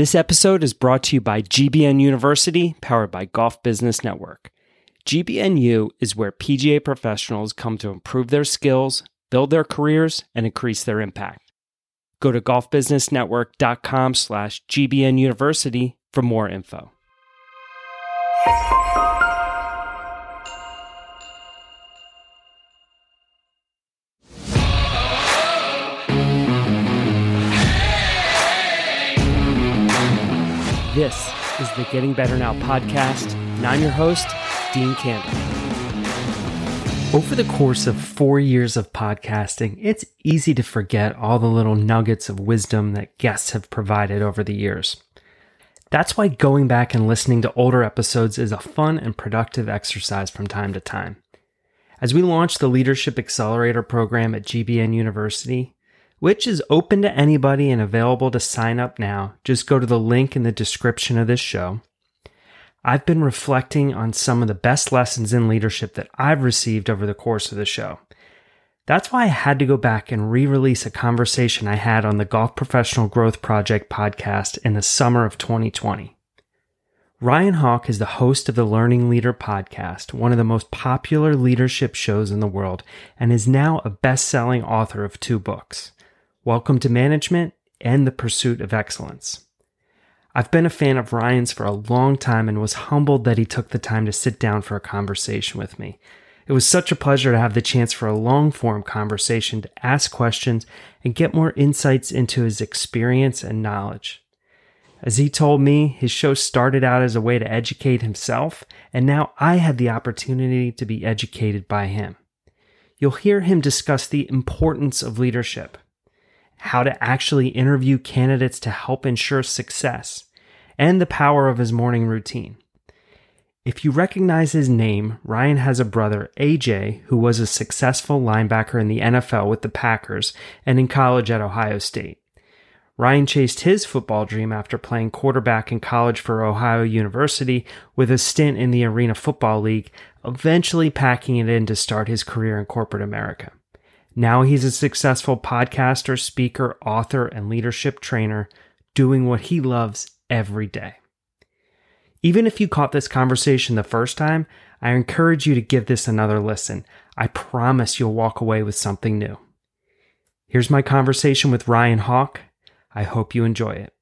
This episode is brought to you by GBN University, powered by Golf Business Network. GBNU is where PGA professionals come to improve their skills, build their careers, and increase their impact. Go to golfbusinessnetwork.com slash GBN University for more info. This is the Getting Better Now podcast, and I'm your host, Dean Campbell. Over the course of four years of podcasting, it's easy to forget all the little nuggets of wisdom that guests have provided over the years. That's why going back and listening to older episodes is a fun and productive exercise from time to time. As we launch the Leadership Accelerator program at GBN University, which is open to anybody and available to sign up now. Just go to the link in the description of this show. I've been reflecting on some of the best lessons in leadership that I've received over the course of the show. That's why I had to go back and re release a conversation I had on the Golf Professional Growth Project podcast in the summer of 2020. Ryan Hawk is the host of the Learning Leader podcast, one of the most popular leadership shows in the world, and is now a best selling author of two books. Welcome to Management and the Pursuit of Excellence. I've been a fan of Ryan's for a long time and was humbled that he took the time to sit down for a conversation with me. It was such a pleasure to have the chance for a long form conversation to ask questions and get more insights into his experience and knowledge. As he told me, his show started out as a way to educate himself, and now I had the opportunity to be educated by him. You'll hear him discuss the importance of leadership, how to actually interview candidates to help ensure success, and the power of his morning routine. If you recognize his name, Ryan has a brother, AJ, who was a successful linebacker in the NFL with the Packers and in college at Ohio State. Ryan chased his football dream after playing quarterback in college for Ohio University with a stint in the Arena Football League, eventually packing it in to start his career in corporate America. Now he's a successful podcaster, speaker, author, and leadership trainer doing what he loves every day. Even if you caught this conversation the first time, I encourage you to give this another listen. I promise you'll walk away with something new. Here's my conversation with Ryan Hawk. I hope you enjoy it.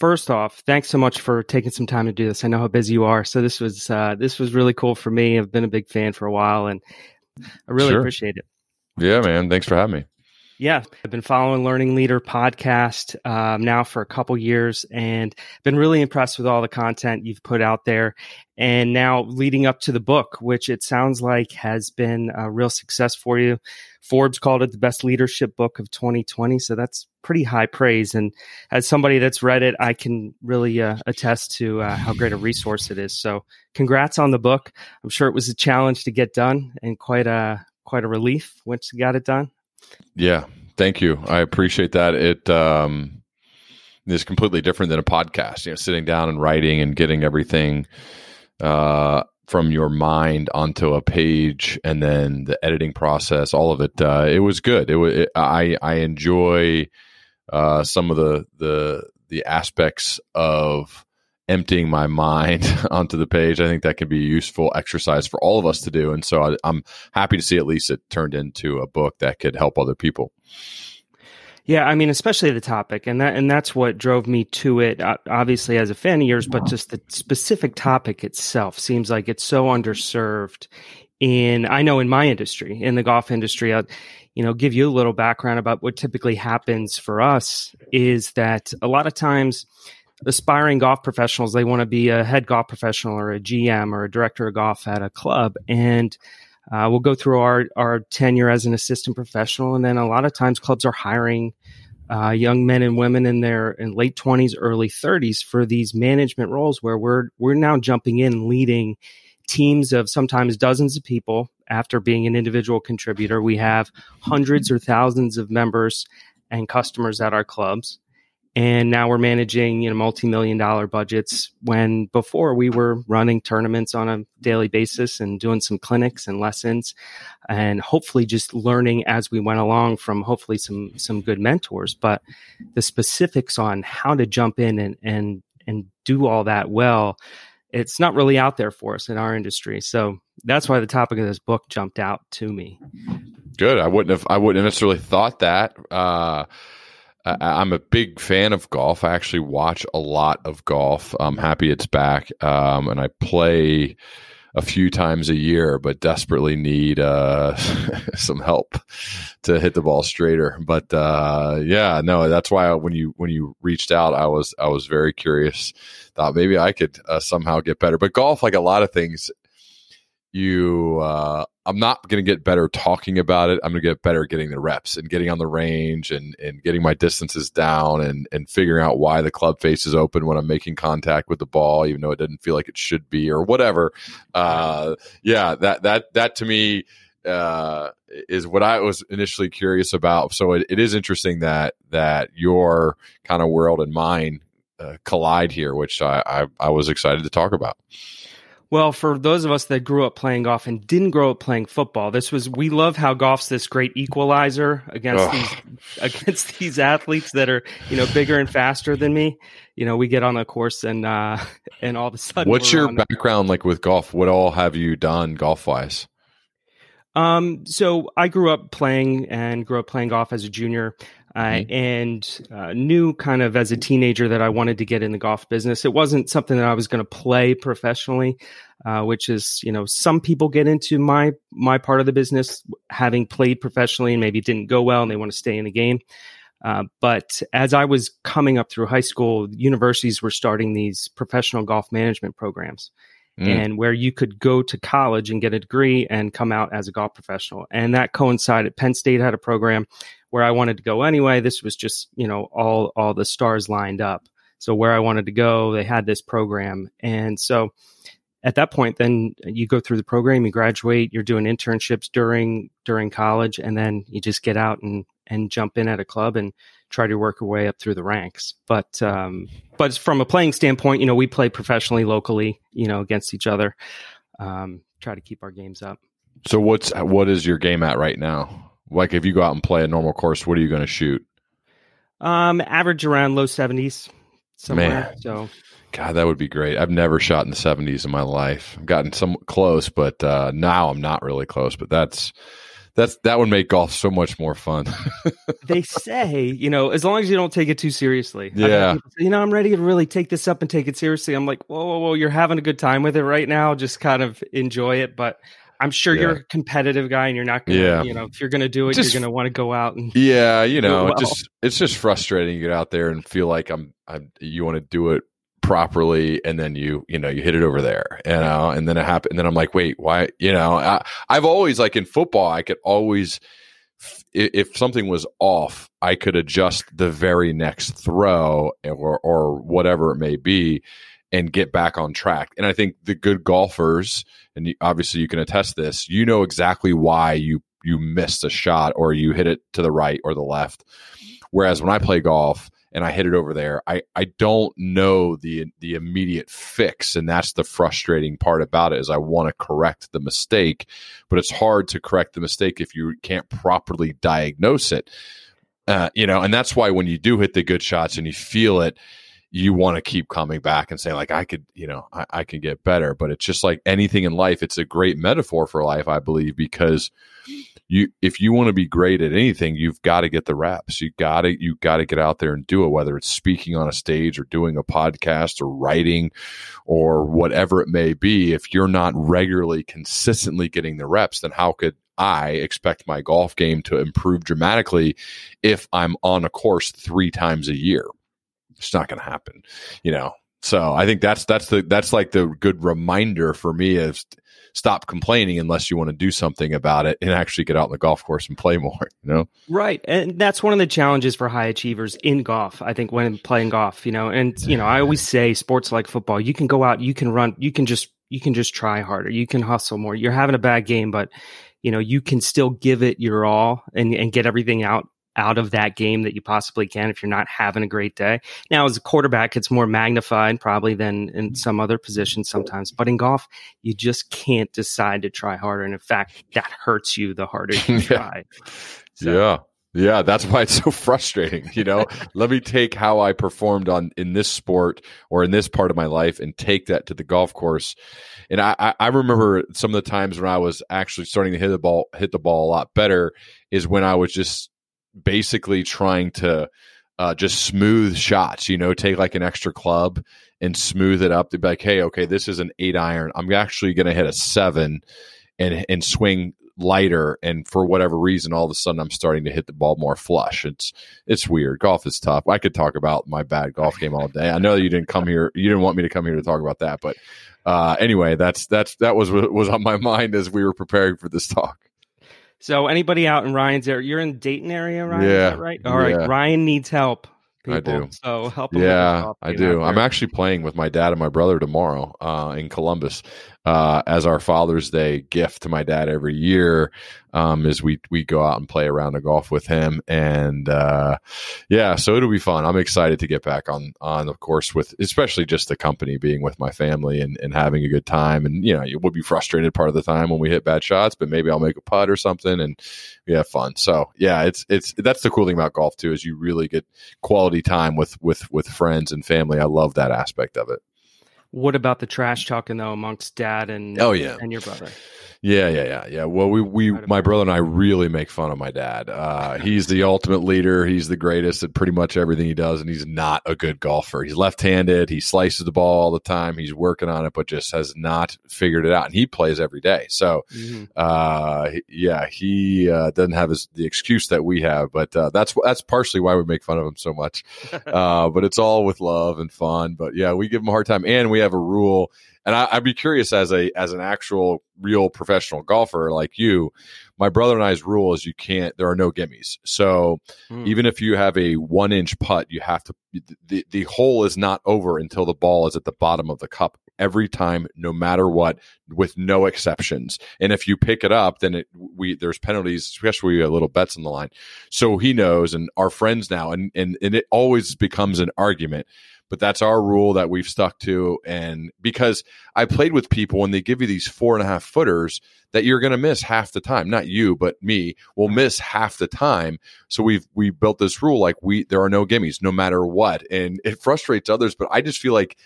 First off, thanks so much for taking some time to do this. I know how busy you are, so this was uh, this was really cool for me. I've been a big fan for a while, and I really sure. appreciate it. Yeah, man. Thanks for having me. Yeah, I've been following Learning Leader podcast um, now for a couple years and been really impressed with all the content you've put out there. And now leading up to the book, which it sounds like has been a real success for you. Forbes called it the best leadership book of 2020. So that's pretty high praise. And as somebody that's read it, I can really uh, attest to uh, how great a resource it is. So congrats on the book. I'm sure it was a challenge to get done and quite a quite a relief once you got it done. Yeah, thank you. I appreciate that. It um, is completely different than a podcast. You know, sitting down and writing and getting everything uh, from your mind onto a page, and then the editing process, all of it. Uh, it was good. It was. It, I I enjoy uh, some of the the the aspects of emptying my mind onto the page. I think that can be a useful exercise for all of us to do. And so I, am happy to see at least it turned into a book that could help other people. Yeah, I mean, especially the topic, and that and that's what drove me to it. Uh, obviously, as a fan of yours, but just the specific topic itself seems like it's so underserved. In I know in my industry, in the golf industry, I'll, you know, give you a little background about what typically happens for us is that a lot of times aspiring golf professionals they want to be a head golf professional or a GM or a director of golf at a club. And uh, we'll go through our our tenure as an assistant professional. And then a lot of times clubs are hiring uh, young men and women in their in late 20s early 30s for these management roles where we're we're now jumping in leading teams of sometimes dozens of people after being an individual contributor. We have hundreds or thousands of members and customers at our clubs and now we're managing you know multi-million dollar budgets when before we were running tournaments on a daily basis and doing some clinics and lessons and hopefully just learning as we went along from hopefully some some good mentors. But the specifics on how to jump in and and and do all that well it's not really out there for us in our industry. So that's why the topic of this book jumped out to me. Good. I wouldn't have i wouldn't have necessarily thought that. Uh I, am a big fan of golf. I actually watch a lot of golf. I'm happy it's back, um, and I play a few times a year, but desperately need uh, some help to hit the ball straighter. But uh, yeah, no, that's why when you when you reached out, I was I was very curious. Thought maybe I could uh, somehow get better. But golf, like a lot of things, you uh, i'm not going to get better talking about it i'm going to get better getting the reps and getting on the range and and getting my distances down and and figuring out why the club face is open when i'm making contact with the ball even though it doesn't feel like it should be or whatever uh, yeah that that that to me uh, is what I was initially curious about. So it, it is interesting that that your kind of world and mine uh, collide here, which I, I I was excited to talk about. Well, for those of us that grew up playing golf and didn't grow up playing football, this was we love how golf's this great equalizer against Ugh. these against these athletes that are you know bigger and faster than me. You know, we get on the course and uh, and all of a sudden, what's your background like with golf? What all have you done golf wise? Um, so I grew up playing and grew up playing golf as a junior. Uh, and uh, knew kind of as a teenager that I wanted to get in the golf business. It wasn't something that I was going to play professionally, uh, which is you know some people get into my my part of the business having played professionally and maybe didn't go well and they want to stay in the game. Uh, but as I was coming up through high school, universities were starting these professional golf management programs. Mm. And where you could go to college and get a degree and come out as a golf professional. And that coincided. Penn State had a program where I wanted to go anyway. This was just, you know, all all the stars lined up. So where I wanted to go, they had this program. And so at that point then you go through the program, you graduate, you're doing internships during during college and then you just get out and and jump in at a club and try to work your way up through the ranks. But um, but from a playing standpoint, you know, we play professionally locally, you know, against each other. Um, try to keep our games up. So what's what is your game at right now? Like if you go out and play a normal course, what are you going to shoot? Um, average around low seventies somewhere. Man. So, God, that would be great. I've never shot in the seventies in my life. I've gotten some close, but uh, now I'm not really close. But that's that's that would make golf so much more fun. they say, you know, as long as you don't take it too seriously. Yeah. Say, you know, I'm ready to really take this up and take it seriously. I'm like, whoa, whoa, whoa, you're having a good time with it right now. Just kind of enjoy it. But I'm sure yeah. you're a competitive guy and you're not gonna, yeah. you know, if you're going to do it, just, you're going to want to go out and Yeah, you know, it well. just it's just frustrating to get out there and feel like I'm I'm you want to do it properly and then you you know you hit it over there you know and then it happened and then i'm like wait why you know I, i've always like in football i could always if something was off i could adjust the very next throw or or whatever it may be and get back on track. And I think the good golfers, and obviously you can attest this, you know exactly why you you missed a shot or you hit it to the right or the left. Whereas when I play golf and I hit it over there, I, I don't know the the immediate fix, and that's the frustrating part about it is I want to correct the mistake, but it's hard to correct the mistake if you can't properly diagnose it. Uh, you know, and that's why when you do hit the good shots and you feel it, you want to keep coming back and saying like i could you know I, I, can get better. But it's just like anything in life it's a great metaphor for life i believe because you if you want to be great at anything you've got to get the reps. You got to you got to get out there and do it whether it's speaking on a stage or doing a podcast or writing or whatever it may be. If you're not regularly consistently getting the reps then how could I expect my golf game to improve dramatically if I'm on a course three times a year it's not going to happen, you know. So I think that's that's the that's like the good reminder for me is stop complaining unless you want to do something about it and actually get out on the golf course and play more. You know, right? And that's one of the challenges for high achievers in golf. I think when playing golf, you know, and you know, I always say sports like football, you can go out, you can run, you can just you can just try harder, you can hustle more. You're having a bad game, but you know, you can still give it your all and and get everything out out of that game that you possibly can if you're not having a great day. Now, as a quarterback, it's more magnified probably than in some other positions sometimes. But in golf, you just can't decide to try harder. And in fact, that hurts you the harder you try. So- Yeah. Yeah, that's why it's so frustrating. You know, let me take how I performed on in this sport or in this part of my life and take that to the golf course. And I, I, I remember some of the times when I was actually starting to hit the ball, hit the ball a lot better is when I was just basically trying to uh, just smooth shots. You know, take like an extra club and smooth it up to be like, hey, okay, this is an eight iron. I'm actually going to hit a seven and and swing lighter and for whatever reason all of a sudden I'm starting to hit the ball more flush. It's it's weird. Golf is tough. I could talk about my bad golf game all day. I know you didn't come here you didn't want me to come here to talk about that, but uh anyway, that's that's that was was on my mind as we were preparing for this talk. So anybody out in Ryan's area, you're in Dayton area, Ryan? Is Yeah. that right? All right. Yeah. Ryan needs help. I do. So help him. Yeah, I do. I'm actually playing with my dad and my brother tomorrow uh, in Columbus uh, as our Father's Day gift to my dad every year. Um, is we we go out and play around the golf with him, and uh, yeah, so it'll be fun. I'm excited to get back on on of course with especially just the company being with my family and, and having a good time. And you know, you will be frustrated part of the time when we hit bad shots, but maybe I'll make a putt or something, and we have fun. So yeah, it's it's that's the cool thing about golf too is you really get quality time with with with friends and family. I love that aspect of it. What about the trash talking though amongst dad and Oh, yeah. and your brother? Yeah, yeah, yeah, yeah. Well, we we my brother and I really make fun of my dad. Uh, he's the ultimate leader. He's the greatest at pretty much everything he does, and he's not a good golfer. He's left-handed. He slices the ball all the time. He's working on it, but just has not figured it out. And he plays every day. So Mhm. uh yeah he uh doesn't have his the excuse that we have but uh that's that's partially why we make fun of him so much uh but it's all with love and fun but yeah we give him a hard time and we have a rule and I, i'd be curious as a as an actual real professional golfer like you my brother and i's rule is you can't there are no gimmes. So Mm. even if you have a one inch putt you have to the, the hole is not over until the ball is at the bottom of the cup every time no matter what with no exceptions. And if you pick it up then it, we there's penalties especially we have little bets on the line. So he knows and our friends now and and, and it always becomes an argument but that's our rule that we've stuck to and because i played with people and they give you these four and a half footers that you're going to miss half the time not you but me will miss half the time so we've we built this rule like we there are no gimmes no matter what and it frustrates others but i just feel like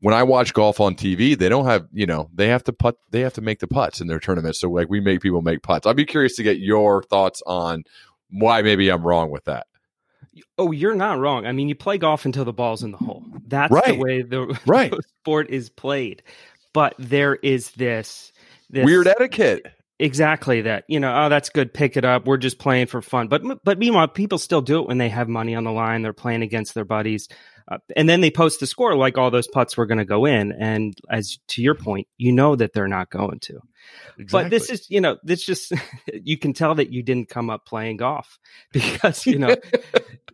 when I watch golf on TV, they don't have, you know, they have to put, they have to make the putts in their tournaments. So like we make people make putts. I'd be curious to get your thoughts on why maybe I'm wrong with that. Oh, you're not wrong. I mean, you play golf until the ball's in the hole. That's Right. the way the, Right. the sport is played. But there is this, this Weird etiquette. exactly that. You know, oh, that's good. Pick it up. We're just playing for fun. But but meanwhile, people still do it when they have money on the line. They're playing against their buddies, uh, and then they post the score like all those putts were going to go in. And as to your point, you know that they're not going to. But this is, you know, this just you can tell that you didn't come up playing golf because you know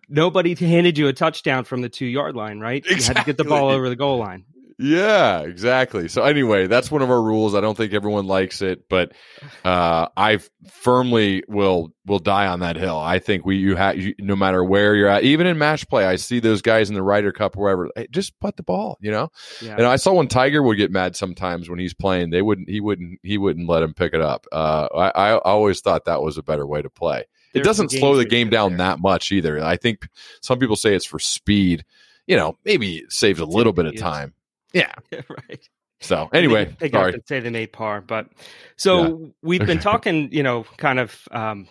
nobody handed you a touchdown from the two yard line, right? You had to get the ball over the goal line. Yeah, exactly. So anyway, that's one of our rules. I don't think everyone likes it, but uh, I firmly will will die on that hill. I think we you have no matter where you're at, even in match play, I see those guys in the Ryder Cup or wherever. Hey, just put the ball, you know. Yeah. And I saw when Tiger would get mad sometimes when he's playing, they wouldn't he wouldn't he wouldn't let him pick it up. Uh, I, I always thought that was a better way to play. It doesn't slow the game down there. that much either. I think some people say it's for speed. You know, maybe it saves a little bit of time. Yeah. right. So anyway, pick up sorry. and say they made par. But so we've been talking, you know, kind of um,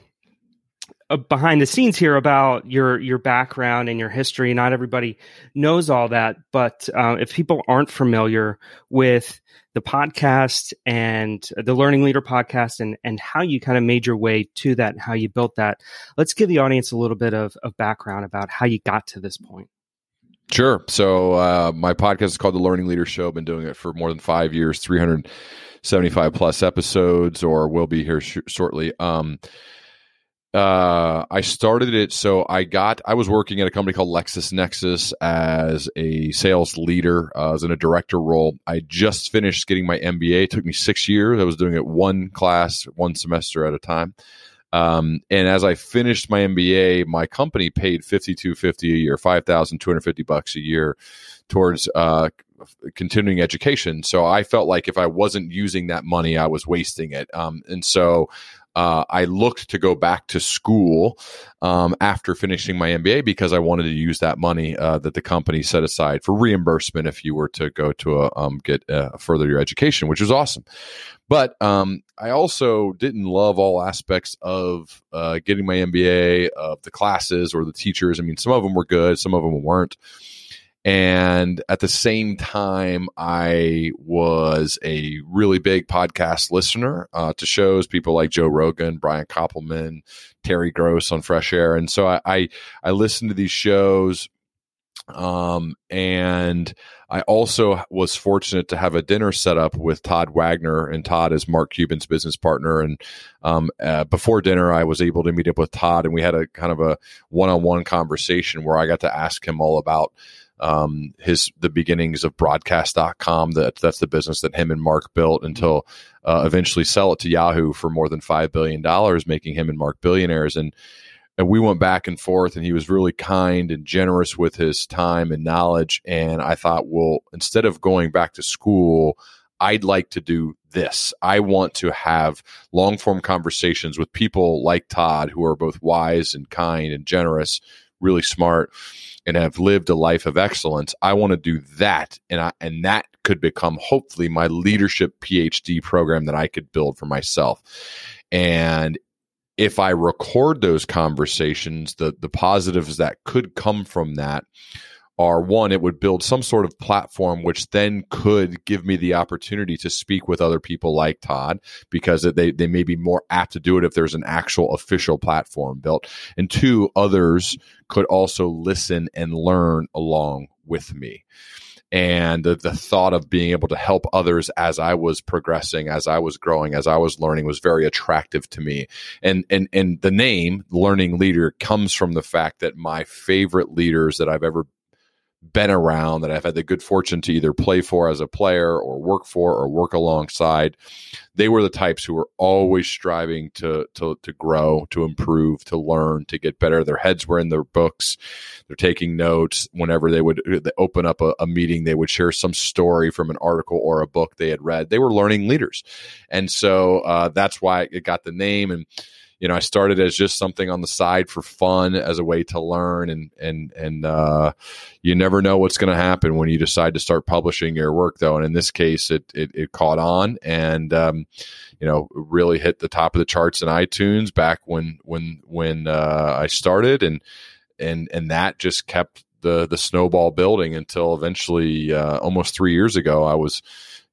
uh, behind the scenes here about your your background and your history. Not everybody knows all that, but uh, if people aren't familiar with the podcast and the Learning Leader podcast and and how you kind of made your way to that, and how you built that, let's give the audience a little bit of, of background about how you got to this point. Sure. So uh, my podcast is called The Learning Leader Show. I've been doing it for more than five years, 375 plus episodes, or will be here sh- shortly. Um, uh, I started it. So I got, I was working at a company called LexisNexis as a sales leader, uh, as in a director role. I just finished getting my MBA. It took me six years. I was doing it one class, one semester at a time. Um, and as I finished my MBA, my company paid fifty two fifty a year, five thousand two hundred fifty bucks a year towards uh, continuing education. So I felt like if I wasn't using that money, I was wasting it. Um, and so uh, I looked to go back to school um, after finishing my MBA because I wanted to use that money uh, that the company set aside for reimbursement if you were to go to a, um, get uh, further your education, which was awesome. But um, I also didn't love all aspects of uh, getting my MBA, of the classes or the teachers. I mean, some of them were good, some of them weren't. And at the same time, I was a really big podcast listener uh, to shows, people like Joe Rogan, Brian Koppelman, Terry Gross on Fresh Air. And so I, I, I listened to these shows. Um, and I also was fortunate to have a dinner set up with Todd Wagner, and Todd is Mark Cuban's business partner. And um, uh, before dinner, I was able to meet up with Todd, and we had a kind of a one on one conversation where I got to ask him all about um, his the beginnings of broadcast.com that that's the business that him and mark built until uh, eventually sell it to yahoo for more than $5 billion making him and mark billionaires. And and we went back and forth and he was really kind and generous with his time and knowledge. And i thought well instead of going back to school i'd like to do this. I want to have long form conversations with people like todd who are both wise and kind and generous really smart and have lived a life of excellence. I want to do that, and I, and that could become hopefully my leadership PhD program that I could build for myself. And if I record those conversations, the the positives that could come from that are one, it would build some sort of platform which then could give me the opportunity to speak with other people like Todd because they, they may be more apt to do it if there's an actual official platform built. And two, others could also listen and learn along with me. And the, the thought of being able to help others as I was progressing, as I was growing, as I was learning was very attractive to me. And and and the name learning leader comes from the fact that my favorite leaders that I've ever been around that I've had the good fortune to either play for as a player or work for or work alongside. They were the types who were always striving to to to grow, to improve, to learn, to get better. Their heads were in their books. They're taking notes. Whenever they would open up a, a meeting, they would share some story from an article or a book they had read. They were learning leaders, and so uh, that's why it got the name and you know, I started as just something on the side for fun as a way to learn and and and uh, you never know what's going to happen when you decide to start publishing your work though. And in this case, it it, it caught on and um, you know really hit the top of the charts in iTunes back when when when uh, I started and and and that just kept the the snowball building until eventually uh, almost three years ago I was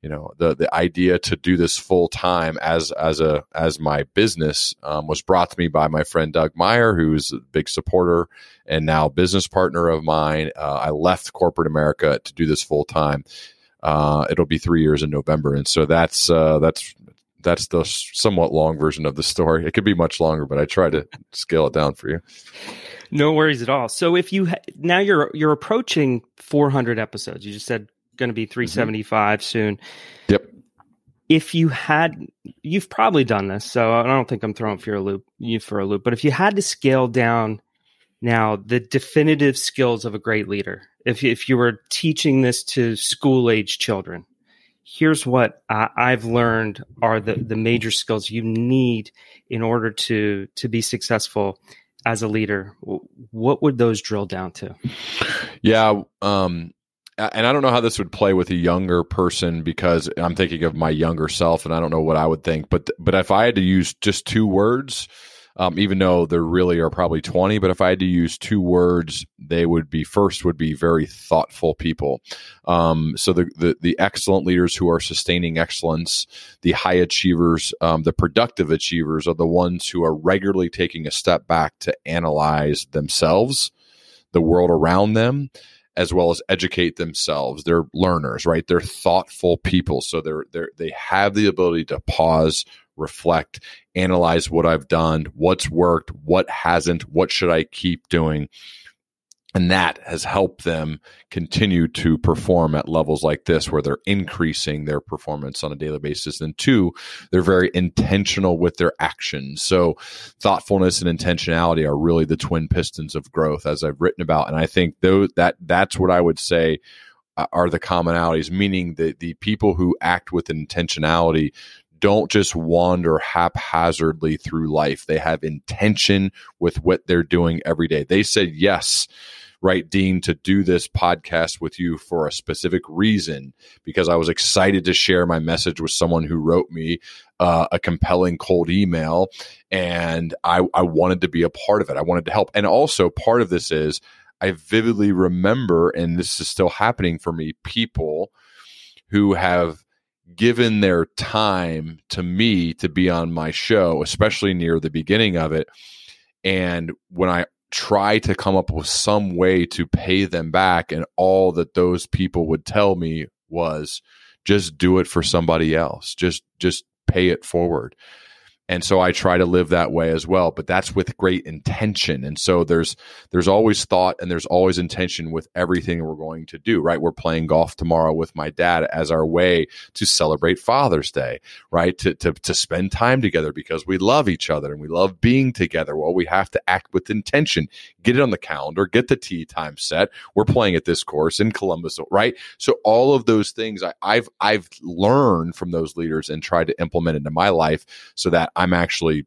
you know the the idea to do this full time as as a as my business um, was brought to me by my friend Doug Meyer, who's a big supporter and now business partner of mine. Uh, I left corporate America to do this full time. Uh, it'll be three years in November, and so that's uh, that's that's the somewhat long version of the story. It could be much longer, but I try to scale it down for you. No worries at all. So if you ha- now you're you're approaching 400 episodes. You just said going to be 375 mm-hmm. soon. Yep. If you had, you've probably done this, so I don't think I'm throwing for a loop, you for a loop. But if you had to scale down now the definitive skills of a great leader, if if you were teaching this to school age children, here's what I, I've learned are the the major skills you need in order to to be successful as a leader. What would those drill down to? Yeah, um, and I don't know how this would play with a younger person because I'm thinking of my younger self, and I don't know what I would think. But but if I had to use just two words, um, even though there really are probably 20, but if I had to use two words, they would be first would be very thoughtful people. Um, so the, the, the excellent leaders who are sustaining excellence, the high achievers, um, the productive achievers are the ones who are regularly taking a step back to analyze themselves, the world around them, as well as educate themselves. They're learners, right? They're thoughtful people. So they're, they're, they have the ability to pause, reflect, analyze what I've done, what's worked, what hasn't, what should I keep doing. And that has helped them continue to perform at levels like this where they're increasing their performance on a daily basis and two they're very intentional with their actions so thoughtfulness and intentionality are really the twin pistons of growth as i've written about and i think that that's what i would say uh, are the commonalities meaning that the people who act with intentionality don't just wander haphazardly through life. They have intention with what they're doing every day. They said yes right, Dean, to do this podcast with you for a specific reason because I was excited to share my message with someone who wrote me uh, a compelling cold email, and I, I wanted to be a part of it. I wanted to help, and also part of this is I vividly remember, and this is still happening for me, people who have given their time to me to be on my show, especially near the beginning of it. And when I try to come up with some way to pay them back. And all that those people would tell me was just do it for somebody else. Just, just pay it forward and so i try to live that way as well but that's with great intention. And so there's there's always thought and there's always intention with everything we're going to do right? We're playing golf tomorrow with my dad as our way to celebrate father's day right? To to, to spend time together because we love each other and we love being together. Well we have to act with intention. Get it on the calendar get the tee time set. We're playing at this course in columbus right? So all of those things I, i've i've learned from those leaders and tried to implement into my life so that I'm actually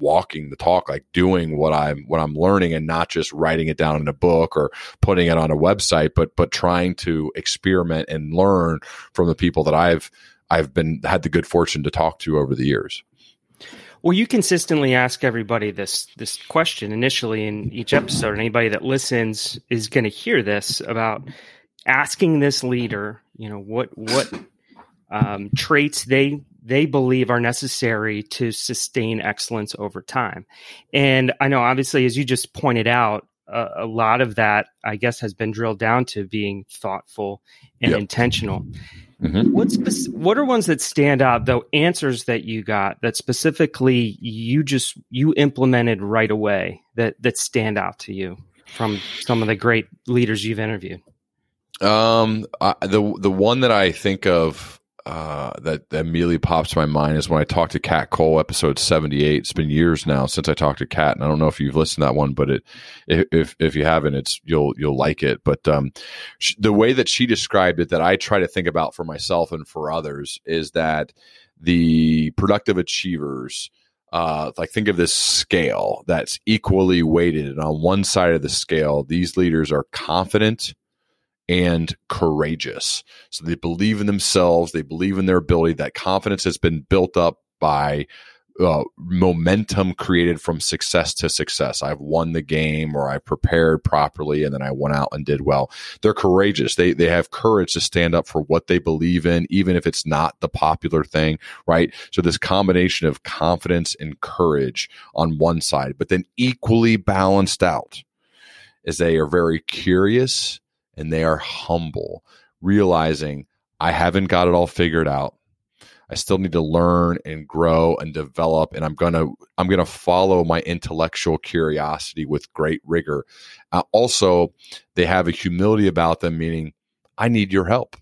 walking the talk like doing what i'm what i'm learning and not just writing it down in a book or putting it on a website but but trying to experiment and learn from the people that i've i've been had the good fortune to talk to over the years. Well you consistently ask everybody this this question initially in each episode and anybody that listens is going to hear this about asking this leader you know what what um, traits they they believe are necessary to sustain excellence over time. And I know, obviously, as you just pointed out, uh, a lot of that, I guess, has been drilled down to being thoughtful and yep. intentional. Mm-hmm. What's what are ones that stand out though? Answers that you got that specifically you just you implemented right away that that stand out to you from some of the great leaders you've interviewed. Um, I, the the one that I think of uh, that, that immediately pops to my mind is when I talked to Kat Cole, episode seventy eight. It's been years now since I talked to Kat, and I don't know if you've listened to that one, but it if if you haven't, it's you'll you'll like it. But um, sh- the way that she described it, that I try to think about for myself and for others, is that the productive achievers. Uh, like think of this scale that's equally weighted, and on one side of the scale, these leaders are confident and courageous. So they believe in themselves, they believe in their ability. That confidence has been built up by uh, momentum created from success to success. I've won the game or I prepared properly and then I went out and did well. They're courageous. They, they have courage to stand up for what they believe in, even if it's not the popular thing, right? So this combination of confidence and courage on one side, but then equally balanced out is they are very curious and they are humble, realizing I haven't got it all figured out. I still need to learn and grow and develop and I'm going to I'm going to follow my intellectual curiosity with great rigor. Uh, also, they have a humility about them meaning I need your help.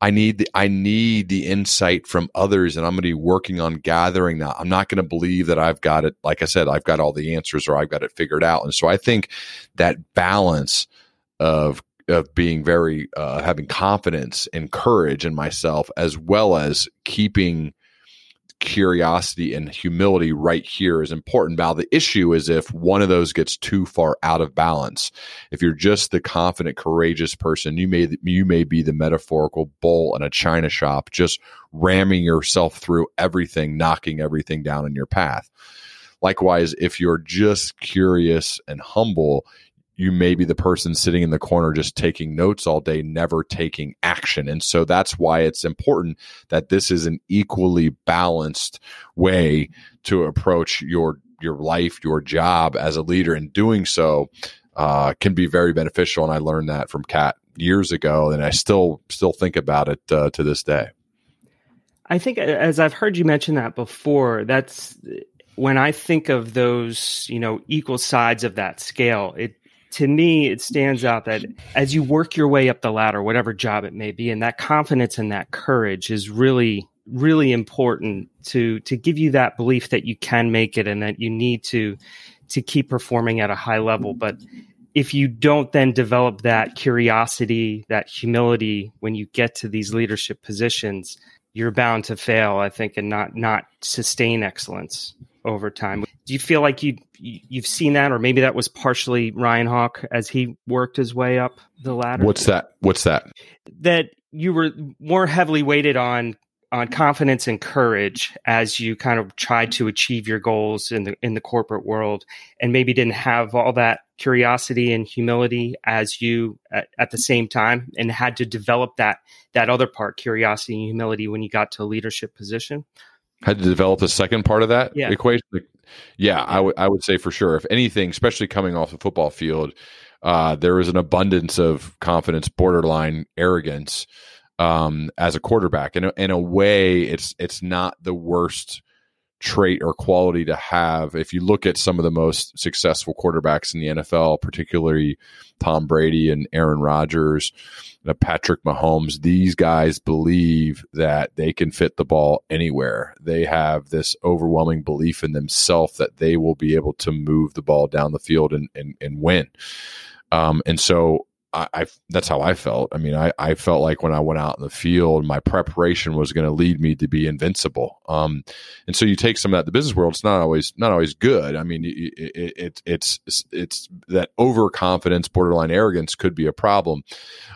I need the I need the insight from others and I'm going to be working on gathering that. I'm not going to believe that I've got it like I said I've got all the answers or I've got it figured out. And so I think that balance of of being very uh, having confidence and courage in myself as well as keeping curiosity and humility right here is important. Now the issue is if one of those gets too far out of balance. If you're just the confident courageous person you may you may be the metaphorical bull in a china shop just ramming yourself through everything knocking everything down in your path. Likewise if you're just curious and humble you may be the person sitting in the corner just taking notes all day, never taking action. And so that's why it's important that this is an equally balanced way to approach your your life, your job as a leader. And doing so uh, can be very beneficial. And I learned that from Kat years ago, and I still still think about it uh, to this day. I think, as I've heard you mention that before, that's when I think of those, you know, equal sides of that scale. It to me, it stands out that as you work your way up the ladder, whatever job it may be, and that confidence and that courage is really, really important to to give you that belief that you can make it and that you need to to keep performing at a high level. But if you don't then develop that curiosity, that humility when you get to these leadership positions, you're bound to fail, I think, and not not sustain excellence over time. Do you feel like you you've seen that, or maybe that was partially Ryan Hawk as he worked his way up the ladder? What's that? What's that? That you were more heavily weighted on on confidence and courage as you kind of tried to achieve your goals in the in the corporate world and maybe didn't have all that curiosity and humility as you at, at, the same time and had to develop that that other part curiosity and humility when you got to a leadership position had to develop the second part of that yeah. equation yeah I would I would say for sure if anything especially coming off the football field uh, there was an abundance of confidence borderline arrogance um, as a quarterback. In a, in a way, it's it's not the worst trait or quality to have. If you look at some of the most successful quarterbacks in the NFL, particularly Tom Brady and Aaron Rodgers, Patrick Mahomes, these guys believe that they can fit the ball anywhere. They have this overwhelming belief in themselves that they will be able to move the ball down the field and, and, and win. Um, and so I, I, that's how I felt. I mean, I, I felt like when I went out in the field, my preparation was going to lead me to be invincible. Um, and so you take some of that the business world. It's not always not always good. I mean, it, it, it it's it's that overconfidence, borderline arrogance could be a problem.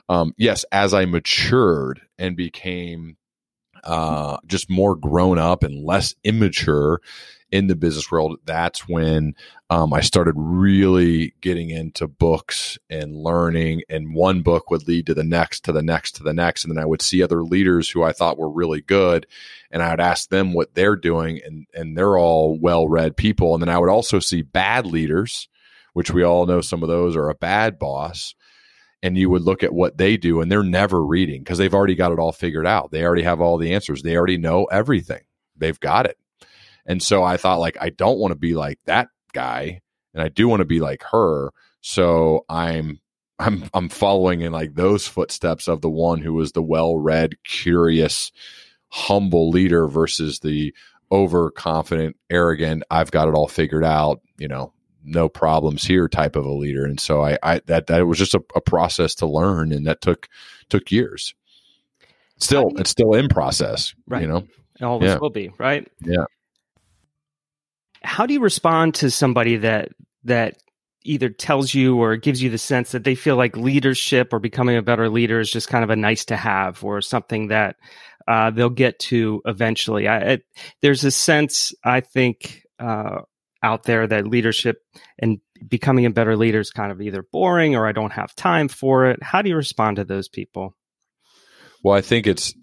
Um, yes, as I matured and became uh, just more grown up and less immature in the business world, that's when um, I started really getting into books and learning. And one book would lead to the next, to the next, to the next. And then I would see other leaders who I thought were really good. And I would ask them what they're doing. And, and they're all well read people. And then I would also see bad leaders, which we all know some of those are a bad boss and you would look at what they do and they're never reading because they've already got it all figured out. They already have all the answers. They already know everything. They've got it. And so I thought like I don't want to be like that guy and I do want to be like her. So I'm I'm I'm following in like those footsteps of the one who was the well-read, curious, humble leader versus the overconfident, arrogant, I've got it all figured out, you know, no problems here type of a leader. And so I, I that that was just a, a process to learn and that took took years. Still, it's still in process. Right. You know? It always yeah. will be, right? Yeah how do you respond to somebody that that either tells you or gives you the sense that they feel like leadership or becoming a better leader is just kind of a nice to have or something that uh, they'll get to eventually. I, it, there's a sense, I think, uh, out there that leadership and becoming a better leader is kind of either boring or I don't have time for it. How do you respond to those people? Well, I think it's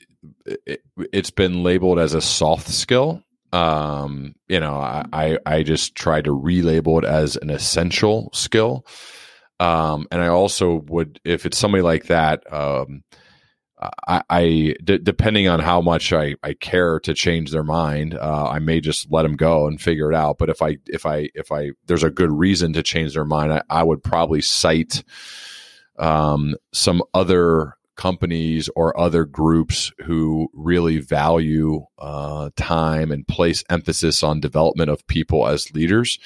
it, has been labeled as a soft skill um, you know, I, I just try to relabel it as an essential skill. Um, and I also would, if it's somebody like that, um, I, I d- depending on how much I, I care to change their mind, uh, I may just let them go and figure it out. But if I if I if I there's a good reason to change their mind, I, I would probably cite um, some other companies or other groups who really value uh, time and place emphasis on development of people as leaders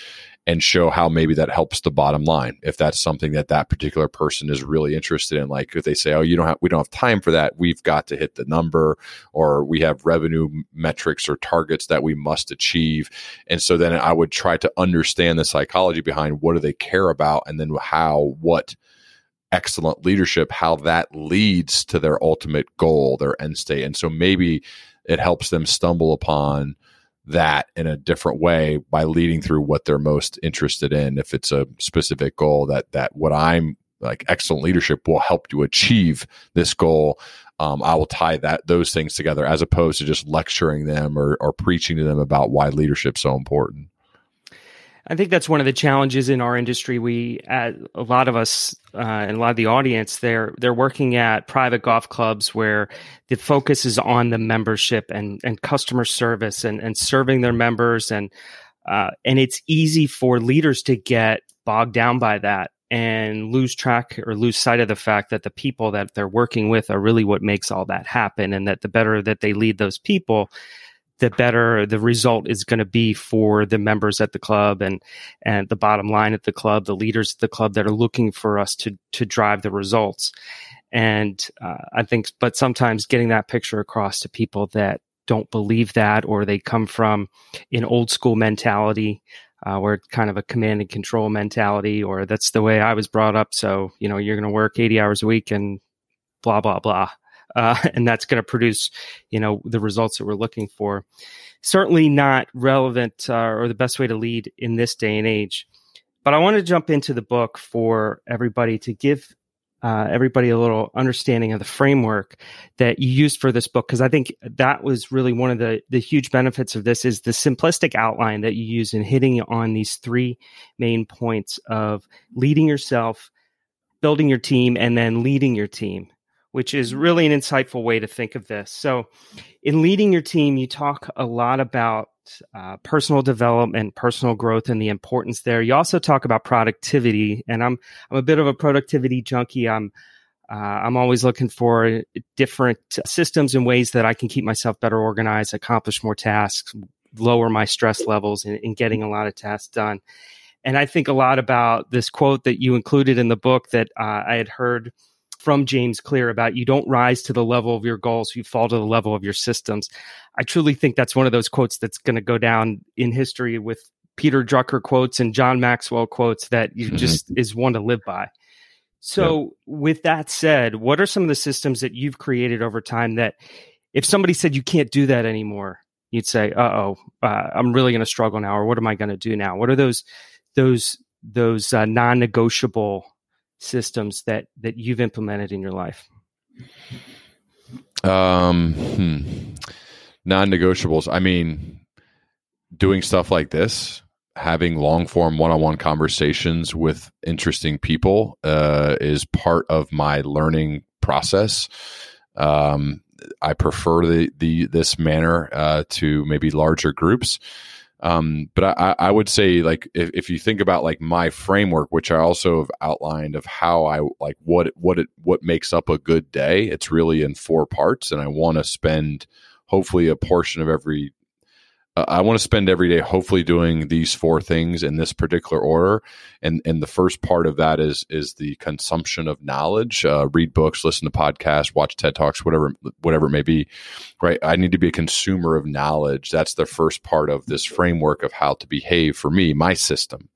and show how maybe that helps the bottom line. If that's something that that particular person is really interested in like if they say oh you don't have we don't have time for that. We've got to hit the number or we have revenue metrics or targets that we must achieve. And so then i would try to understand the psychology behind what do they care about and then how what excellent leadership, how that leads to their ultimate goal, their end state. And so maybe it helps them stumble upon that in a different way by leading through what they're most interested in. If it's a specific goal that that what I'm like excellent leadership will help you achieve this goal. Um, I will tie that those things together as opposed to just lecturing them or, or preaching to them about why leadership's so important. I think that's one of the challenges in our industry. We, uh, a lot of us, uh, and a lot of the audience, they're they're working at private golf clubs where the focus is on the membership and and customer service and and serving their members and uh, and it's easy for leaders to get bogged down by that and lose track or lose sight of the fact that the people that they're working with are really what makes all that happen and that the better that they lead those people the better the result is going to be for the members at the club and and the bottom line at the club the leaders at the club that are looking for us to to drive the results. And uh, i think but sometimes getting that picture across to people that don't believe that or they come from an old school mentality uh, where it's kind of a command and control mentality or that's the way i was brought up. So you know you're going to work 80 hours a week and blah blah blah uh, and that's going to produce you know the results that we're looking for. Certainly not relevant uh, or the best way to lead in this day and age but i want to jump into the book for everybody to give uh, everybody a little understanding of the framework that you used for this book because I think that was really one of the the huge benefits of this is the simplistic outline that you use in hitting on these three main points of leading yourself, building your team, and then leading your team, which is really an insightful way to think of this. So, in leading your team, you talk a lot about uh, personal development, personal growth, and the importance there. You also talk about productivity, and I'm I'm a bit of a productivity junkie. I'm uh, I'm always looking for different systems and ways that I can keep myself better organized, accomplish more tasks, lower my stress levels, in, in getting a lot of tasks done. And I think a lot about this quote that you included in the book that uh, I had heard from James Clear about you don't rise to the level of your goals, you fall to the level of your systems. I truly think that's one of those quotes that's going to go down in history with Peter Drucker quotes and John Maxwell quotes that you mm-hmm. just is one to live by. So, with that said, what are some of the systems that you've created over time that if somebody said you can't do that anymore, you'd say, "Uh-oh, uh, I'm really going to struggle now," or "What am I going to do now?" What are those those those uh, non-negotiable systems that that you've implemented in your life? Um, hmm. non-negotiables. I mean, doing stuff like this, having long-form one-on-one conversations with interesting people uh, is part of my learning process. Um, I prefer the the this manner uh, to maybe larger groups. Um, but I, I would say like if, if you think about like my framework, which I also have outlined of how I like what what it what makes up a good day, it's really in four parts, and I want to spend hopefully a portion of every uh, I want to spend every day hopefully doing these four things in this particular order. And and the first part of that is is the consumption of knowledge. Uh, read books, listen to podcasts, watch TED talks, whatever whatever it may be. Right. I need to be a consumer of knowledge. That's the first part of this framework of how to behave for me, my system.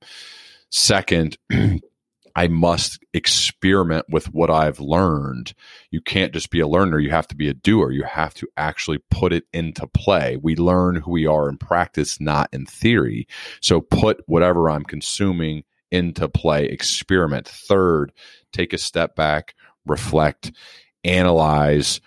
Second. I must experiment with what I've learned. You can't just be a learner. You have to be a doer. You have to actually put it into play. We learn who we are in practice, not in theory. So put whatever I'm consuming into play, experiment. Third, take a step back, reflect, analyze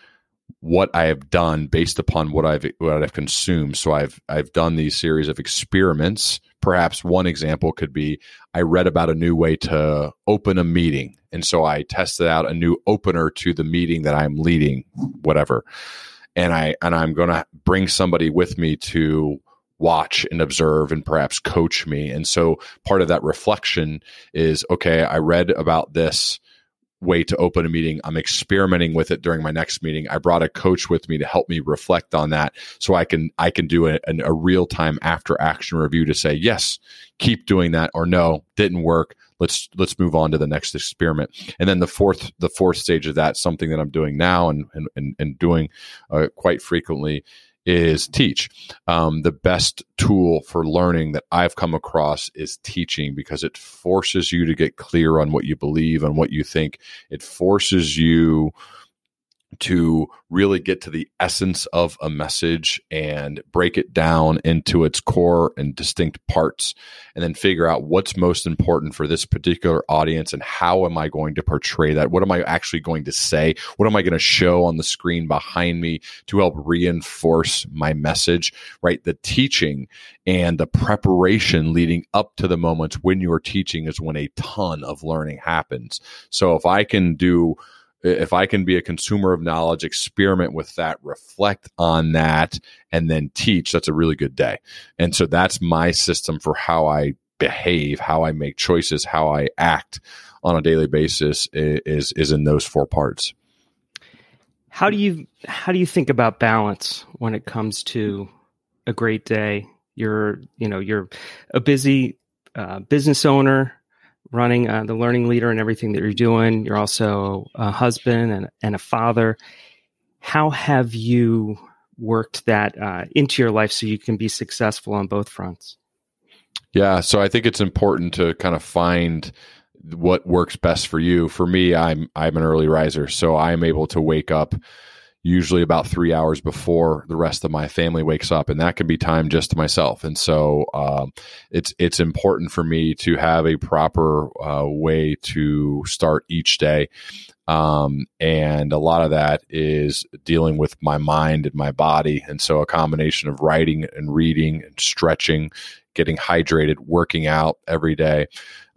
what I have done based upon what I've what I've consumed. So I've I've done these series of experiments perhaps one example could be I read about a new way to open a meeting. And so I tested out a new opener to the meeting that I'm leading, whatever. And I and I'm going to bring somebody with me to watch and observe and perhaps coach me. And so part of that reflection is okay, I read about this way to open a meeting. I'm experimenting with it during my next meeting. I brought a coach with me to help me reflect on that so I can I can do a, a real time after action review to say yes, keep doing that or no, didn't work. Let's let's move on to the next experiment. And then the fourth the fourth stage of that, something that I'm doing now and and and, and doing uh, quite frequently is teach. Um, the best tool for learning that I've come across is teaching because it forces you to get clear on what you believe and what you think. It forces you to really get to the essence of a message and break it down into its core and distinct parts and then figure out what's most important for this particular audience and how am I going to portray that? What am I actually going to say? What am I going to show on the screen behind me to help reinforce my message, right? The teaching and the preparation leading up to the moments when you're teaching is when a ton of learning happens. So if I can do if I can be a consumer of knowledge, experiment with that, reflect on that, and then teach, that's a really good day. And so that's my system for how I behave, how I make choices, how I act on a daily basis is is in those four parts. How do you how do you think about balance when it comes to a great day? You're you know you're a busy uh, business owner running uh, the learning leader and everything that you're doing. You're also a husband and, and a father. How have you worked that uh, into your life so you can be successful on both fronts? Yeah, so I think it's important to kind of find what works best for you. For me, I'm I'm an early riser, so I'm able to wake up usually about three hours before the rest of my family wakes up, and that can be time just to myself. And so um, it's it's important for me to have a proper uh, way to start each day. Um, and a lot of that is dealing with my mind and my body. And so a combination of writing and reading and stretching, getting hydrated, working out every day.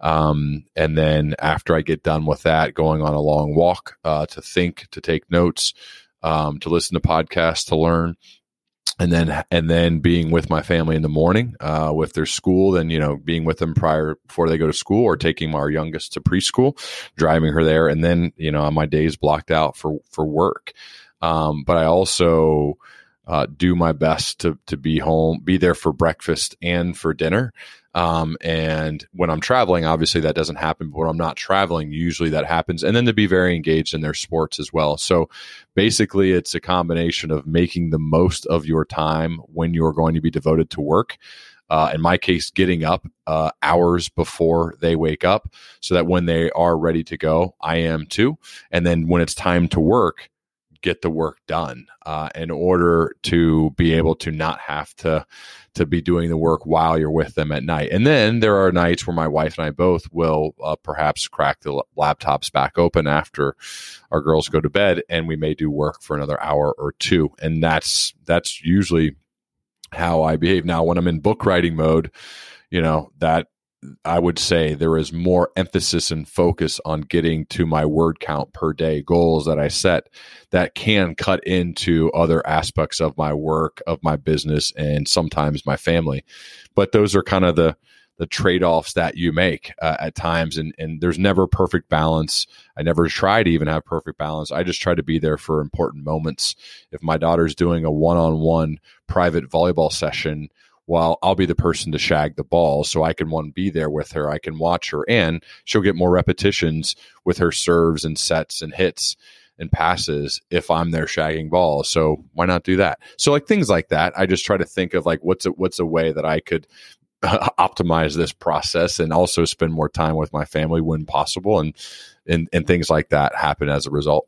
Um, and then after I get done with that, going on a long walk uh, to think, to take notes, um, to listen to podcasts, to learn, and then and then being with my family in the morning uh, with their school. Then you know being with them prior before they go to school, or taking our youngest to preschool, driving her there, and then you know my days blocked out for for work. Um, but I also uh, do my best to to be home, be there for breakfast and for dinner. Um, and when I'm traveling, obviously that doesn't happen. But when I'm not traveling, usually that happens. And then to be very engaged in their sports as well. So basically, it's a combination of making the most of your time when you're going to be devoted to work. Uh, in my case, getting up uh, hours before they wake up so that when they are ready to go, I am too. And then when it's time to work, get the work done uh, in order to be able to not have to to be doing the work while you're with them at night. And then there are nights where my wife and I both will uh, perhaps crack the laptops back open after our girls go to bed, and we may do work for another hour or two. And that's that's usually how I behave. Now, when I'm in book writing mode, you know that I would say there is more emphasis and focus on getting to my word count per day goals that I set that can cut into other aspects of my work, of my business, and sometimes my family. But those are kind of the the trade offs that you make uh, at times, and and there's never perfect balance. I never try to even have perfect balance. I just try to be there for important moments. If my daughter's doing a one on one private volleyball session while I'll be the person to shag the ball. So I can one be there with her. I can watch her and she'll get more repetitions with her serves and sets and hits and passes if I'm there shagging balls. So why not do that? So like things like that, I just try to think of like what's a, what's a way that I could optimize this process and also spend more time with my family when possible and and and things like that happen as a result.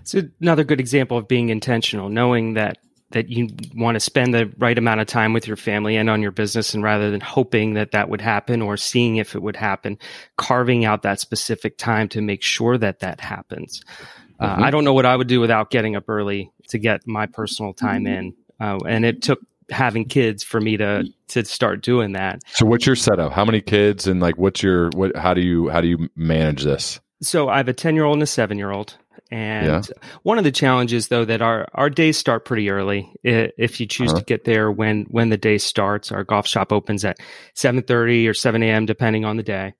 It's another good example of being intentional, knowing that that you want to spend the right amount of time with your family and on your business and rather than hoping that that would happen or seeing if it would happen carving out that specific time to make sure that that happens. Uh, mm-hmm. uh, i don't know what i would do without getting up early to get my personal time mm-hmm. in. Uh, and it took having kids for me to to start doing that. So what's your setup? How many kids and like what's your what how do you how do you manage this? So i have a 10 year old and a 7 year old and yeah. one of the challenges, though, that our, our days start pretty early. If you choose uh-huh. to get there when when the day starts, our golf shop opens at seven thirty or seven a.m. depending on the day.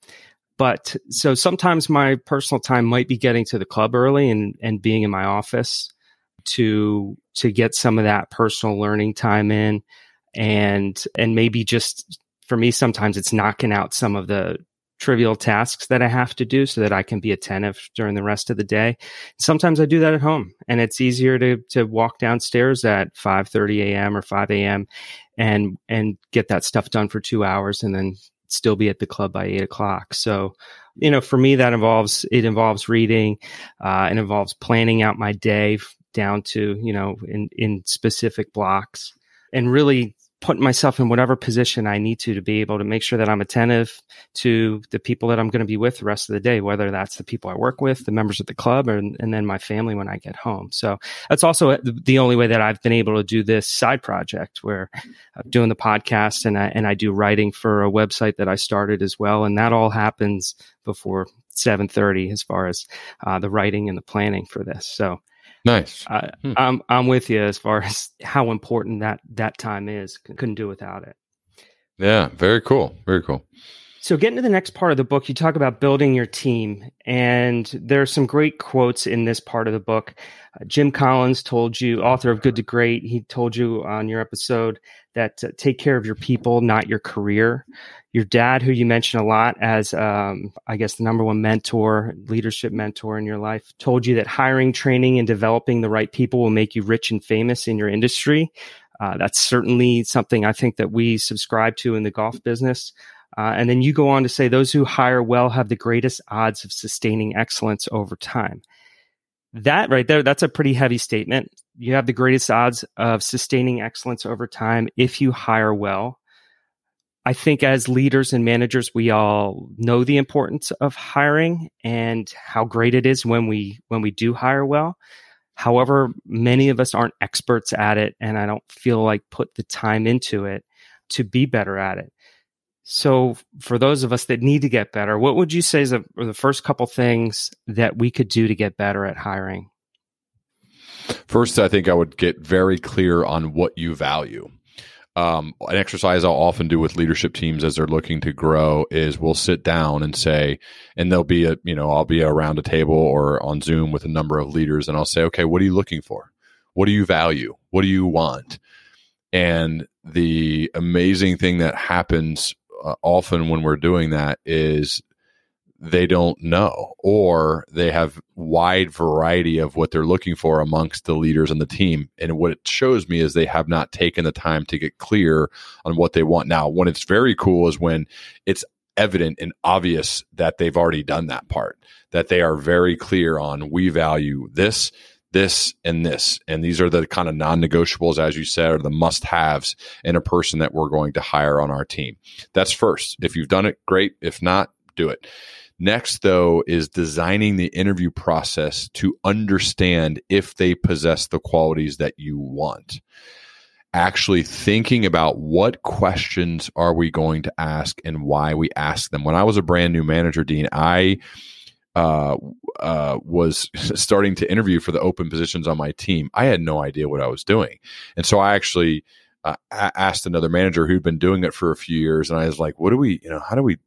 But so sometimes my personal time might be getting to the club early and and being in my office to to get some of that personal learning time in, and and maybe just for me sometimes it's knocking out some of the trivial tasks that I have to do so that I can be attentive during the rest of the day. Sometimes I do that at home and it's easier to to walk downstairs at 5:30 a.m. or 5 a.m. and and get that stuff done for 2 hours and then still be at the club by 8 o'clock. So, you know, for me that involves it involves reading, uh, it involves planning out my day down to, you know, in in specific blocks and really put myself in whatever position I need to to be able to make sure that I'm attentive to the people that I'm going to be with the rest of the day, whether that's the people I work with, the members of the club, or, and then my family when I get home. So that's also the only way that I've been able to do this side project where I'm doing the podcast and I, and I do writing for a website that I started as well. And that all happens before 7.30 as far as uh, the writing and the planning for this. So Nice. Uh, hmm. I'm I'm with you as far as how important that that time is. Couldn't do without it. Yeah, very cool. Very cool. So, getting to the next part of the book, you talk about building your team, and there are some great quotes in this part of the book. Uh, Jim Collins told you, author of Good to Great, he told you on your episode that uh, take care of your people, not your career. Your dad, who you mention a lot as, um, I guess, the number one mentor, leadership mentor in your life, told you that hiring, training, and developing the right people will make you rich and famous in your industry. Uh, that's certainly something I think that we subscribe to in the golf business. Uh, and then you go on to say those who hire well have the greatest odds of sustaining excellence over time. That right there, that's a pretty heavy statement. You have the greatest odds of sustaining excellence over time if you hire well. I think as leaders and managers, we all know the importance of hiring and how great it is when we when we do hire well. However, many of us aren't experts at it, and I don't feel like put the time into it to be better at it. So, for those of us that need to get better, what would you say is the, the first couple things that we could do to get better at hiring? First, I think I would get very clear on what you value. Um, an exercise I'll often do with leadership teams as they're looking to grow is we'll sit down and say, and there'll be a, you know, I'll be around a table or on Zoom with a number of leaders and I'll say, okay, what are you looking for? What do you value? What do you want? And the amazing thing that happens uh, often when we're doing that is they don't know or they have wide variety of what they're looking for amongst the leaders on the team. And what it shows me is they have not taken the time to get clear on what they want. Now when it's very cool is when it's evident and obvious that they've already done that part that they are very clear on we value this this and this. And these are the kind of non negotiables, as you said, are the must haves in a person that we're going to hire on our team. That's first. If you've done it, great. If not, do it. Next, though, is designing the interview process to understand if they possess the qualities that you want. Actually, thinking about what questions are we going to ask and why we ask them. When I was a brand new manager, Dean, I uh, uh, was starting to interview for the open positions on my team, I had no idea what I was doing. And so I actually uh, asked another manager who'd been doing it for a few years, and I was like, "What do we? You know, how do we?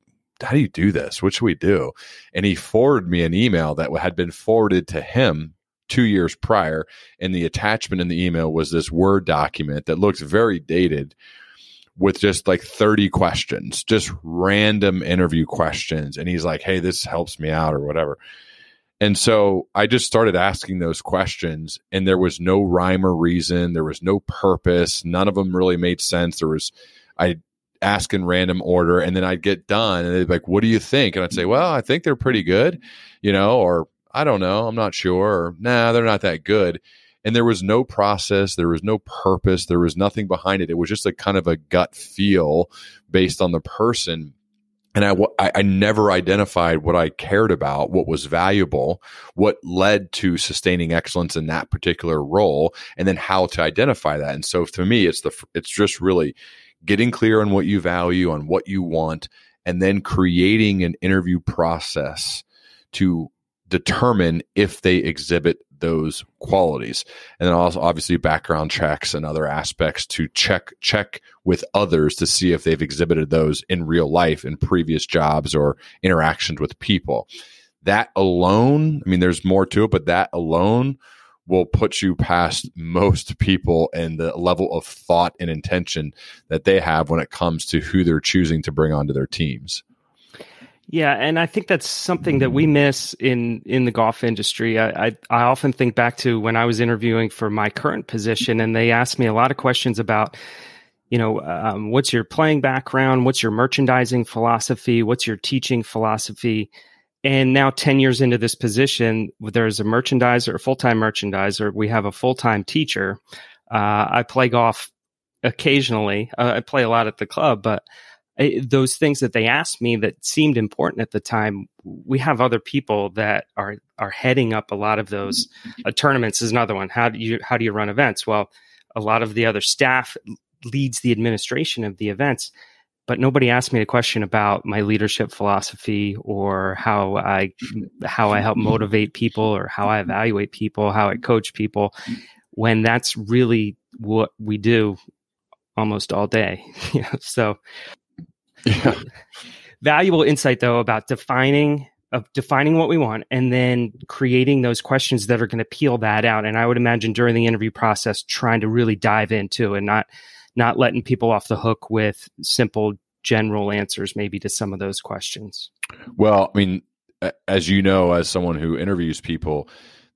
How do you do this? What should we do?" And he forwarded me an email that had been forwarded to him two years prior, and the attachment in the email was this Word document that looks very dated with just like 30 questions, just random interview questions. And he's like, Hey, this helps me out or whatever. And so I just started asking those questions, and there was no rhyme or reason. There was no purpose. None of them really made sense. There was, I ask in random order, and then I'd get done, and they'd be like, "What do you think?" And I'd say, "Well, I think they're pretty good," you know, or I don't know, I'm not sure, or Nah, they're not that good and there was no process there was no purpose there was nothing behind it it was just a kind of a gut feel based on the person and I, I never identified what I cared about, what was valuable, what led to sustaining excellence in that particular role, and then how to identify that. And so, for me, it's the it's just really getting clear on what you value, on what you want, and then creating an interview process to determine if they exhibit those qualities. And then also obviously background checks and other aspects to check check with others to see if they've exhibited those in real life in previous jobs or interactions with people. That alone i mean there's more to it but that alone will put you past most people and the level of thought and intention that they have when it comes to who they're choosing to bring onto their teams yeah, and I think that's something that we miss in in the golf industry. I, I, I often think back to when I was interviewing for my current position, and they asked me a lot of questions about, you know, um, what's your playing background, what's your merchandising philosophy, what's your teaching philosophy, and now ten years into this position, there's a merchandiser, a full time merchandiser. We have a full time teacher. Uh, I play golf occasionally. Uh, I play a lot at the club, but those things that they asked me that seemed important at the time we have other people that are are heading up a lot of those uh, tournaments. Is another one. How do you how do you run events? Well a lot of the other staff leads the administration of the events but nobody asked me a question about my leadership philosophy or how I how I help motivate people or how I evaluate people, how I coach people when that's really what we do almost all day. so yeah. valuable insight though about defining of defining what we want and then creating those questions that are going to peel that out. And I would imagine during the interview process, trying to really dive into and not not letting people off the hook with simple general answers maybe to some of those questions. Well, I mean, as you know, as someone who interviews people,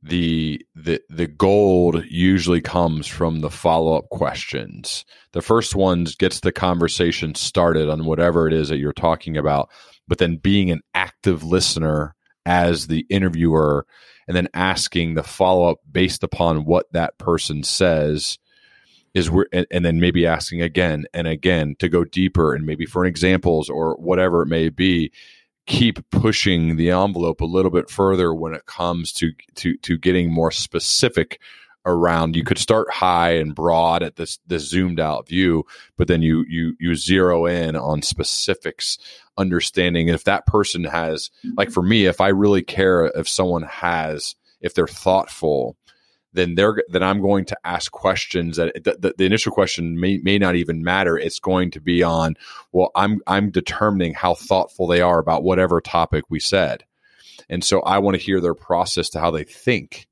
the the the gold usually comes from the follow-up questions. The first one gets the conversation started on whatever it is that you're talking about, but then being an active listener as the interviewer and then asking the follow-up based upon what that person says is where and, and, then maybe asking again and again to go deeper and maybe for examples or whatever it may be keep pushing the envelope a little bit further when it comes to to to getting more specific around. You could start high and broad at this this zoomed out view but then you you you zero in on specifics understanding if that person has like for me if i really care if someone has if they're thoughtful then they're then I'm going to ask questions that the, the, the, initial question may, may not even matter. It's going to be on well, I'm I'm determining how thoughtful they are about whatever topic we said, and so I want to hear their process to how they think.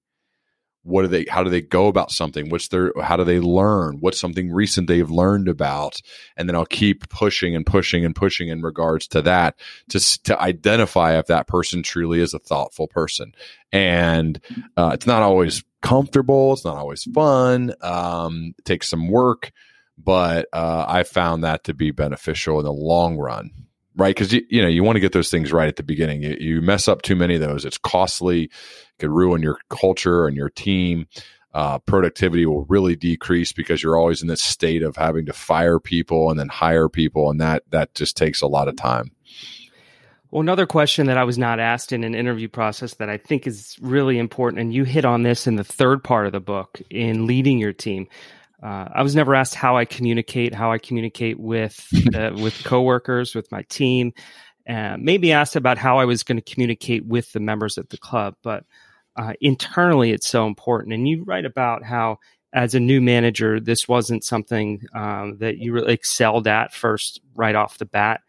What do they how do they go about something? What's their how do they learn? What's something recent they've learned about? And then i'll keep pushing and pushing and pushing in regards to that to to identify if that person truly is a thoughtful person. And uh, it's not always comfortable it's not always fun um, it takes some work but uh, i found that to be beneficial in the long run right? Because you, you know you want to get those things right at the beginning. You, you mess up too many of those, it's costly. It could ruin your culture and your team. Uh, productivity will really decrease because you're always in this state of having to fire people and then hire people, and that that just takes a lot of time. Well, another question that I was not asked in an interview process that I think is really important, and you hit on this in the third part of the book in leading your team, uh, I was never asked how I communicate, how I communicate with uh, with coworkers, with my team. Uh, maybe asked about how I was going to communicate with the members of the club, but uh, internally, it's so important. And you write about how, as a new manager, this wasn't something um, that you really excelled at first, right off the bat,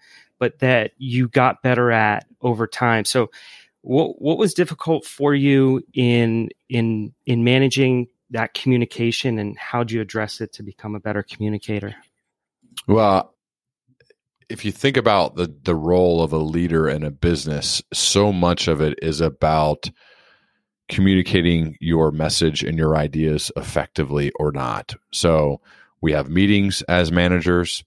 but that you got better at over time. So, what what was difficult for you in in in managing that communication and how do you address it to become a better communicator? Well, if you think about the the role of a leader in a business, so much of it is about communicating your message and your ideas effectively or not. So we have meetings as managers.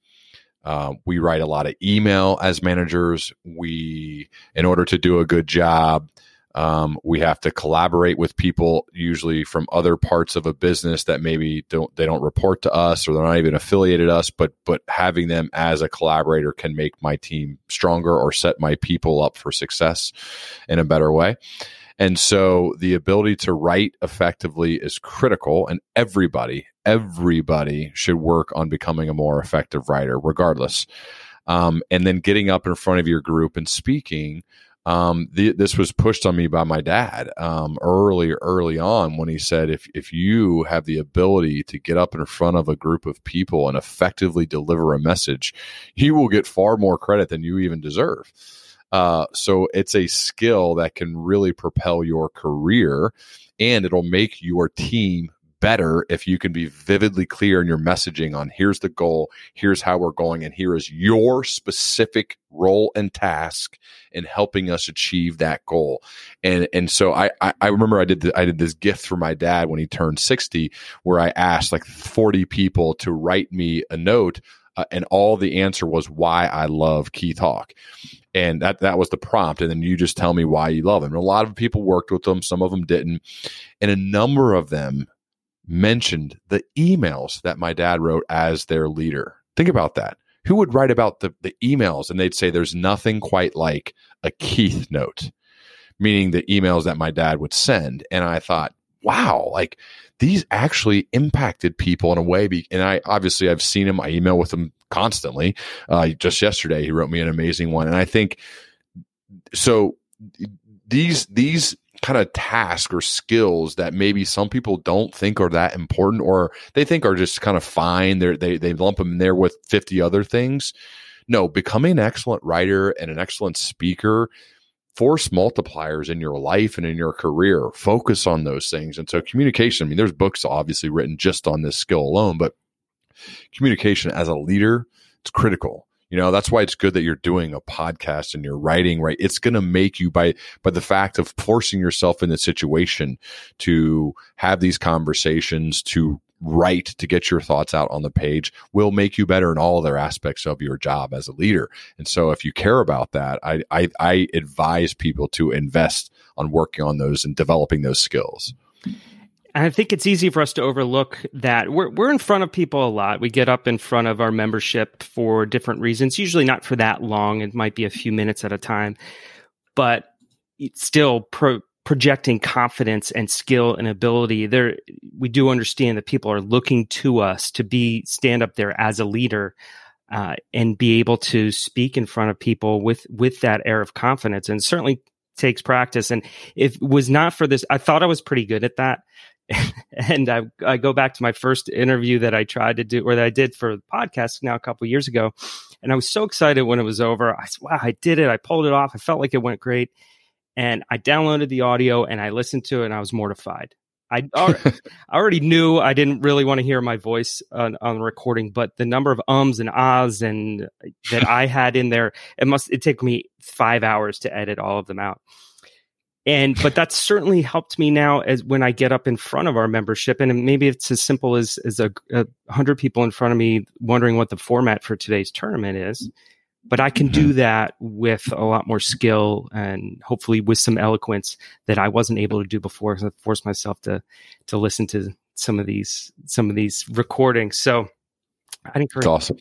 Uh, we write a lot of email as managers. We, in order to do a good job, um, we have to collaborate with people usually from other parts of a business that maybe don't they don't report to us or they're not even affiliated us, but but having them as a collaborator can make my team stronger or set my people up for success in a better way. And so the ability to write effectively is critical and everybody, everybody should work on becoming a more effective writer, regardless. Um, and then getting up in front of your group and speaking um, the, this was pushed on me by my dad um, early, early on when he said, if, if you have the ability to get up in front of a group of people and effectively deliver a message, you will get far more credit than you even deserve. Uh, so it's a skill that can really propel your career and it'll make your team better if you can be vividly clear in your messaging on here's the goal, here's how we're going, and here is your specific role and task in helping us achieve that goal. And and so I I, I remember I did the, I did this gift for my dad when he turned sixty, where I asked like forty people to write me a note. Uh, and all the answer was why I love Keith Hawk and that that was the prompt and then you just tell me why you love him and a lot of people worked with them some of them didn't and a number of them mentioned the emails that my dad wrote as their leader. Think about that. Who would write about the, the emails and they'd say there's nothing quite like a Keith note, meaning the emails that my dad would send. And I thought, wow, like these actually impacted people in a way. Be, and I obviously I've seen him, I email with him constantly. Uh, just yesterday, he wrote me an amazing one. And I think so these, these kind of task or skills that maybe some people don't think are that important or they think are just kind of fine. They're, they they lump them in there with 50 other things. No, becoming an excellent writer and an excellent speaker force multipliers in your life and in your career. Focus on those things. And so communication, I mean, there's books obviously written just on this skill alone, but communication as a leader, it's critical. You know, that's why it's good that you're doing a podcast and you're writing, right? It's going to make you by, by the fact of forcing yourself in the situation to have these conversations, to write to get your thoughts out on the page will make you better in all other aspects of your job as a leader. And so if you care about that, I, I, I advise people to invest on working on those and developing those skills. I think it's easy for us to overlook that we're we're in front of people a lot. We get up in front of our membership for different reasons, usually not for that long. It might be a few minutes at a time, but still pro- projecting confidence and skill and ability there we do understand that people are looking to us to be stand up there as a leader uh, and be able to speak in front of people with with that air of confidence and certainly takes practice and if it was not for this i thought i was pretty good at that and I, I go back to my first interview that I tried to do or that I did for the podcast now a couple years ago. And I was so excited when it was over. I said, wow, I did it. I pulled it off. I felt like it went great and I downloaded the audio and I listened to it and I was mortified. I already knew I didn't really want to hear my voice on, on, the recording, but the number of ums and ahs and that I had in there, it must it took me five hours to edit all of them out. And but that's certainly helped me now as when I get up in front of our membership, and maybe it's as simple as as a, a hundred people in front of me wondering what the format for today's tournament is but I can do mm-hmm. that with a lot more skill and hopefully with some eloquence that I wasn't able to do before. I forced myself to to listen to some of these some of these recordings. So I'd encourage. awesome.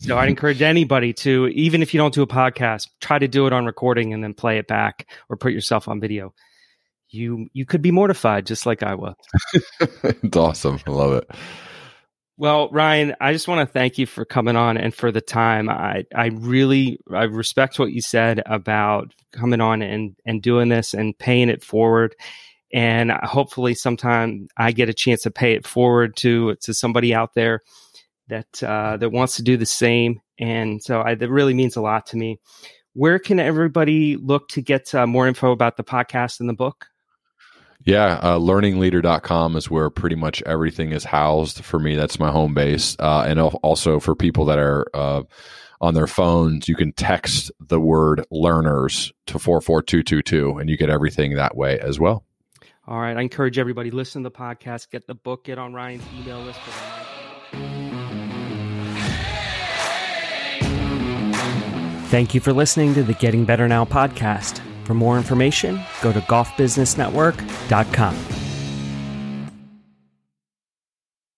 So I'd encourage anybody to, even if you don't do a podcast, try to do it on recording and then play it back or put yourself on video. You you could be mortified just like I was. it's awesome. I love it. Well, Ryan, I just want to thank you for coming on and for the time. I, I really I respect what you said about coming on and, and doing this and paying it forward. And hopefully sometime I get a chance to pay it forward to to somebody out there that uh, that wants to do the same. And so I, that really means a lot to me. Where can everybody look to get uh, more info about the podcast and the book? Yeah, uh, learningleader.com is where pretty much everything is housed. For me, that's my home base. Uh, and also for people that are uh, on their phones, you can text the word learners to 44222 and you get everything that way as well. All right. I encourage everybody listen to the podcast, get the book, get on Ryan's email list for Thank you for listening to the Getting Better Now podcast. For more information, go to golfbusinessnetwork.com.